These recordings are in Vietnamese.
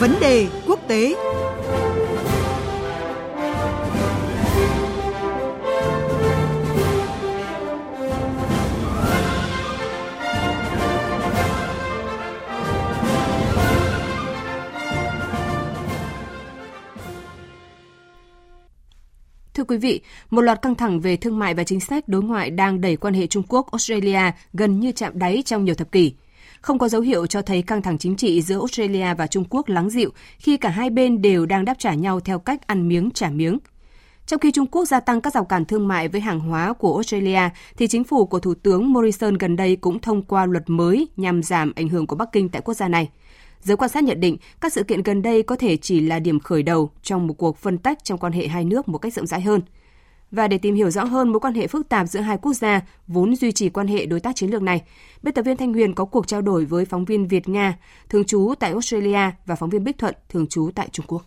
Vấn đề quốc tế Thưa quý vị, một loạt căng thẳng về thương mại và chính sách đối ngoại đang đẩy quan hệ Trung Quốc-Australia gần như chạm đáy trong nhiều thập kỷ. Không có dấu hiệu cho thấy căng thẳng chính trị giữa Australia và Trung Quốc lắng dịu khi cả hai bên đều đang đáp trả nhau theo cách ăn miếng trả miếng. Trong khi Trung Quốc gia tăng các rào cản thương mại với hàng hóa của Australia, thì chính phủ của Thủ tướng Morrison gần đây cũng thông qua luật mới nhằm giảm ảnh hưởng của Bắc Kinh tại quốc gia này. Giới quan sát nhận định các sự kiện gần đây có thể chỉ là điểm khởi đầu trong một cuộc phân tách trong quan hệ hai nước một cách rộng rãi hơn. Và để tìm hiểu rõ hơn mối quan hệ phức tạp giữa hai quốc gia vốn duy trì quan hệ đối tác chiến lược này, biên tập viên Thanh Huyền có cuộc trao đổi với phóng viên Việt Nga thường trú tại Australia và phóng viên Bích Thuận thường trú tại Trung Quốc.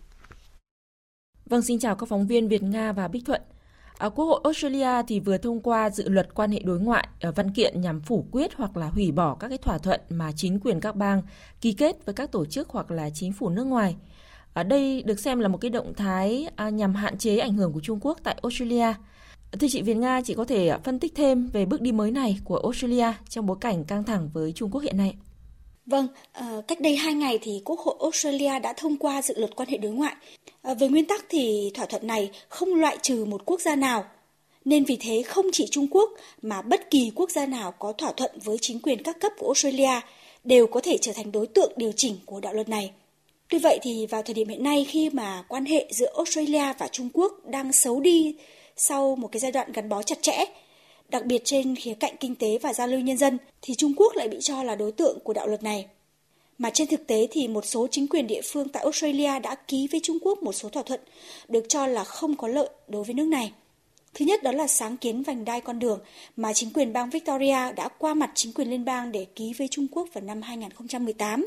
Vâng, xin chào các phóng viên Việt Nga và Bích Thuận. À, Quốc hội Australia thì vừa thông qua dự luật quan hệ đối ngoại ở văn kiện nhằm phủ quyết hoặc là hủy bỏ các cái thỏa thuận mà chính quyền các bang ký kết với các tổ chức hoặc là chính phủ nước ngoài. Ở đây được xem là một cái động thái à, nhằm hạn chế ảnh hưởng của Trung Quốc tại Australia. Thưa chị Việt Nga, chị có thể à, phân tích thêm về bước đi mới này của Australia trong bối cảnh căng thẳng với Trung Quốc hiện nay? Vâng, à, cách đây hai ngày thì Quốc hội Australia đã thông qua dự luật quan hệ đối ngoại. À, về nguyên tắc thì thỏa thuận này không loại trừ một quốc gia nào, nên vì thế không chỉ Trung Quốc mà bất kỳ quốc gia nào có thỏa thuận với chính quyền các cấp của Australia đều có thể trở thành đối tượng điều chỉnh của đạo luật này. Tuy vậy thì vào thời điểm hiện nay khi mà quan hệ giữa Australia và Trung Quốc đang xấu đi sau một cái giai đoạn gắn bó chặt chẽ, đặc biệt trên khía cạnh kinh tế và giao lưu nhân dân, thì Trung Quốc lại bị cho là đối tượng của đạo luật này. Mà trên thực tế thì một số chính quyền địa phương tại Australia đã ký với Trung Quốc một số thỏa thuận được cho là không có lợi đối với nước này. Thứ nhất đó là sáng kiến vành đai con đường mà chính quyền bang Victoria đã qua mặt chính quyền liên bang để ký với Trung Quốc vào năm 2018.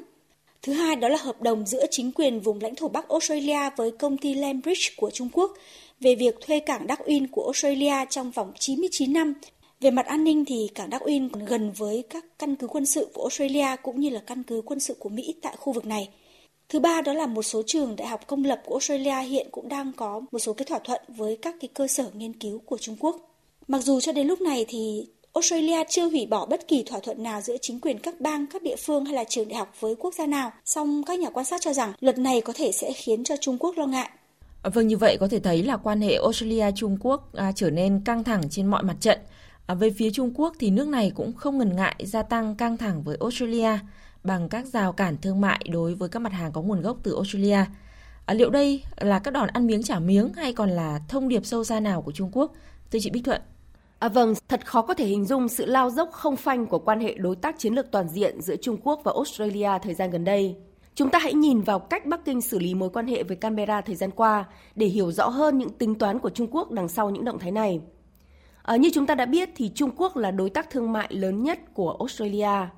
Thứ hai đó là hợp đồng giữa chính quyền vùng lãnh thổ Bắc Australia với công ty Landbridge của Trung Quốc về việc thuê cảng Đắc Uyên của Australia trong vòng 99 năm về mặt an ninh thì cảng Đắc Uyên còn gần với các căn cứ quân sự của Australia cũng như là căn cứ quân sự của Mỹ tại khu vực này. Thứ ba đó là một số trường đại học công lập của Australia hiện cũng đang có một số cái thỏa thuận với các cái cơ sở nghiên cứu của Trung Quốc. Mặc dù cho đến lúc này thì Australia chưa hủy bỏ bất kỳ thỏa thuận nào giữa chính quyền các bang, các địa phương hay là trường đại học với quốc gia nào. Song các nhà quan sát cho rằng luật này có thể sẽ khiến cho Trung Quốc lo ngại. À, vâng, như vậy có thể thấy là quan hệ Australia-Trung Quốc à, trở nên căng thẳng trên mọi mặt trận. À, về phía Trung Quốc thì nước này cũng không ngần ngại gia tăng căng thẳng với Australia bằng các rào cản thương mại đối với các mặt hàng có nguồn gốc từ Australia. À, liệu đây là các đòn ăn miếng trả miếng hay còn là thông điệp sâu xa nào của Trung Quốc? Thưa chị Bích Thuận. À, vâng, thật khó có thể hình dung sự lao dốc không phanh của quan hệ đối tác chiến lược toàn diện giữa Trung Quốc và Australia thời gian gần đây. Chúng ta hãy nhìn vào cách Bắc Kinh xử lý mối quan hệ với Canberra thời gian qua để hiểu rõ hơn những tính toán của Trung Quốc đằng sau những động thái này. À, như chúng ta đã biết thì Trung Quốc là đối tác thương mại lớn nhất của Australia.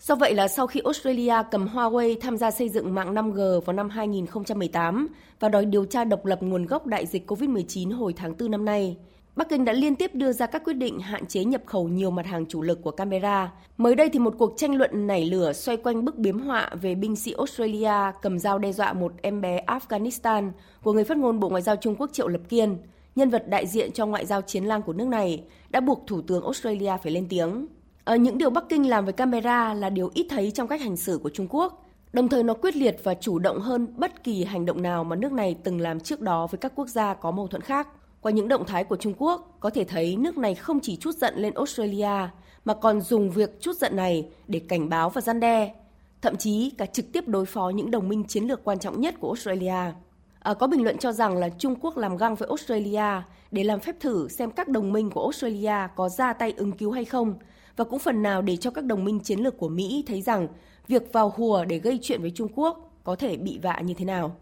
Do vậy là sau khi Australia cầm Huawei tham gia xây dựng mạng 5G vào năm 2018 và đòi điều tra độc lập nguồn gốc đại dịch COVID-19 hồi tháng 4 năm nay, Bắc Kinh đã liên tiếp đưa ra các quyết định hạn chế nhập khẩu nhiều mặt hàng chủ lực của Canberra. Mới đây thì một cuộc tranh luận nảy lửa xoay quanh bức biếm họa về binh sĩ Australia cầm dao đe dọa một em bé Afghanistan của người phát ngôn Bộ Ngoại giao Trung Quốc Triệu Lập Kiên, nhân vật đại diện cho ngoại giao chiến lang của nước này, đã buộc Thủ tướng Australia phải lên tiếng. Ở những điều Bắc Kinh làm với Canberra là điều ít thấy trong cách hành xử của Trung Quốc, đồng thời nó quyết liệt và chủ động hơn bất kỳ hành động nào mà nước này từng làm trước đó với các quốc gia có mâu thuẫn khác. Qua những động thái của Trung Quốc, có thể thấy nước này không chỉ chút giận lên Australia, mà còn dùng việc chút giận này để cảnh báo và gian đe, thậm chí cả trực tiếp đối phó những đồng minh chiến lược quan trọng nhất của Australia. À, có bình luận cho rằng là Trung Quốc làm găng với Australia để làm phép thử xem các đồng minh của Australia có ra tay ứng cứu hay không, và cũng phần nào để cho các đồng minh chiến lược của Mỹ thấy rằng việc vào hùa để gây chuyện với Trung Quốc có thể bị vạ như thế nào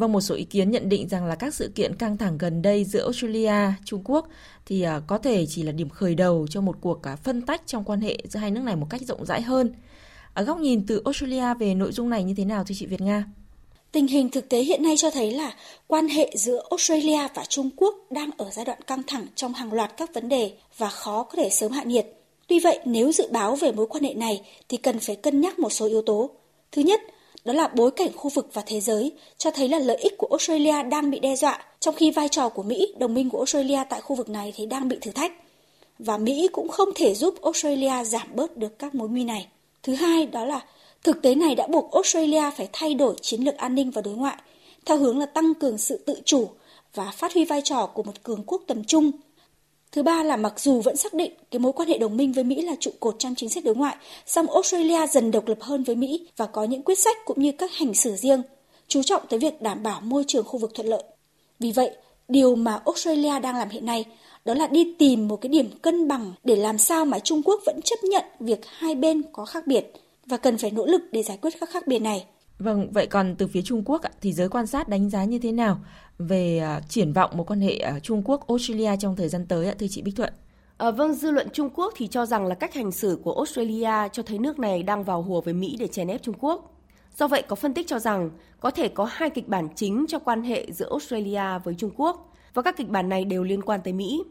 và một số ý kiến nhận định rằng là các sự kiện căng thẳng gần đây giữa Australia, Trung Quốc thì à, có thể chỉ là điểm khởi đầu cho một cuộc à, phân tách trong quan hệ giữa hai nước này một cách rộng rãi hơn. Ở góc nhìn từ Australia về nội dung này như thế nào thưa chị Việt Nga? Tình hình thực tế hiện nay cho thấy là quan hệ giữa Australia và Trung Quốc đang ở giai đoạn căng thẳng trong hàng loạt các vấn đề và khó có thể sớm hạ nhiệt. Tuy vậy, nếu dự báo về mối quan hệ này thì cần phải cân nhắc một số yếu tố. Thứ nhất, đó là bối cảnh khu vực và thế giới cho thấy là lợi ích của Australia đang bị đe dọa, trong khi vai trò của Mỹ, đồng minh của Australia tại khu vực này thì đang bị thử thách. Và Mỹ cũng không thể giúp Australia giảm bớt được các mối nguy này. Thứ hai đó là thực tế này đã buộc Australia phải thay đổi chiến lược an ninh và đối ngoại theo hướng là tăng cường sự tự chủ và phát huy vai trò của một cường quốc tầm trung. Thứ ba là mặc dù vẫn xác định cái mối quan hệ đồng minh với Mỹ là trụ cột trong chính sách đối ngoại, song Australia dần độc lập hơn với Mỹ và có những quyết sách cũng như các hành xử riêng, chú trọng tới việc đảm bảo môi trường khu vực thuận lợi. Vì vậy, điều mà Australia đang làm hiện nay đó là đi tìm một cái điểm cân bằng để làm sao mà Trung Quốc vẫn chấp nhận việc hai bên có khác biệt và cần phải nỗ lực để giải quyết các khác biệt này. Vâng, vậy còn từ phía Trung Quốc thì giới quan sát đánh giá như thế nào về à, triển vọng một quan hệ à, Trung Quốc Australia trong thời gian tới ạ thưa chị Bích Thuận? À, vâng, dư luận Trung Quốc thì cho rằng là cách hành xử của Australia cho thấy nước này đang vào hùa với Mỹ để chèn ép Trung Quốc. Do vậy, có phân tích cho rằng có thể có hai kịch bản chính cho quan hệ giữa Australia với Trung Quốc và các kịch bản này đều liên quan tới Mỹ.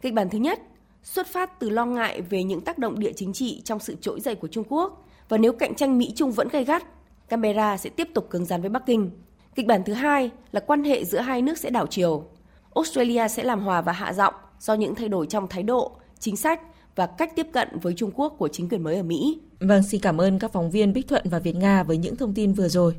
Kịch bản thứ nhất, xuất phát từ lo ngại về những tác động địa chính trị trong sự trỗi dậy của Trung Quốc và nếu cạnh tranh Mỹ-Trung vẫn gay gắt, Canberra sẽ tiếp tục cứng rắn với Bắc Kinh. Kịch bản thứ hai là quan hệ giữa hai nước sẽ đảo chiều. Australia sẽ làm hòa và hạ giọng do những thay đổi trong thái độ, chính sách và cách tiếp cận với Trung Quốc của chính quyền mới ở Mỹ. Vâng, xin cảm ơn các phóng viên Bích Thuận và Việt Nga với những thông tin vừa rồi.